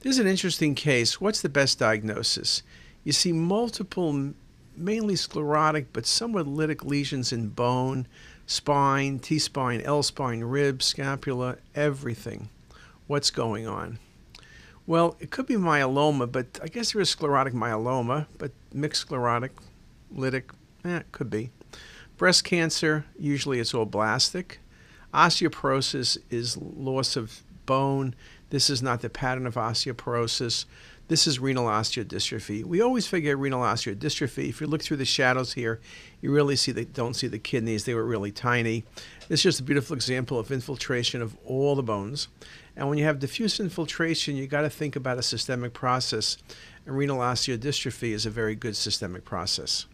This is an interesting case. What's the best diagnosis? You see multiple, mainly sclerotic but somewhat lytic lesions in bone, spine, T spine, L spine, ribs, scapula, everything. What's going on? Well, it could be myeloma, but I guess there is sclerotic myeloma, but mixed sclerotic, lytic, eh, it could be. Breast cancer, usually it's all blastic. Osteoporosis is loss of bone. This is not the pattern of osteoporosis. This is renal osteodystrophy. We always figure renal osteodystrophy. If you look through the shadows here, you really see the, don't see the kidneys. They were really tiny. This is just a beautiful example of infiltration of all the bones. And when you have diffuse infiltration, you got to think about a systemic process. And renal osteodystrophy is a very good systemic process.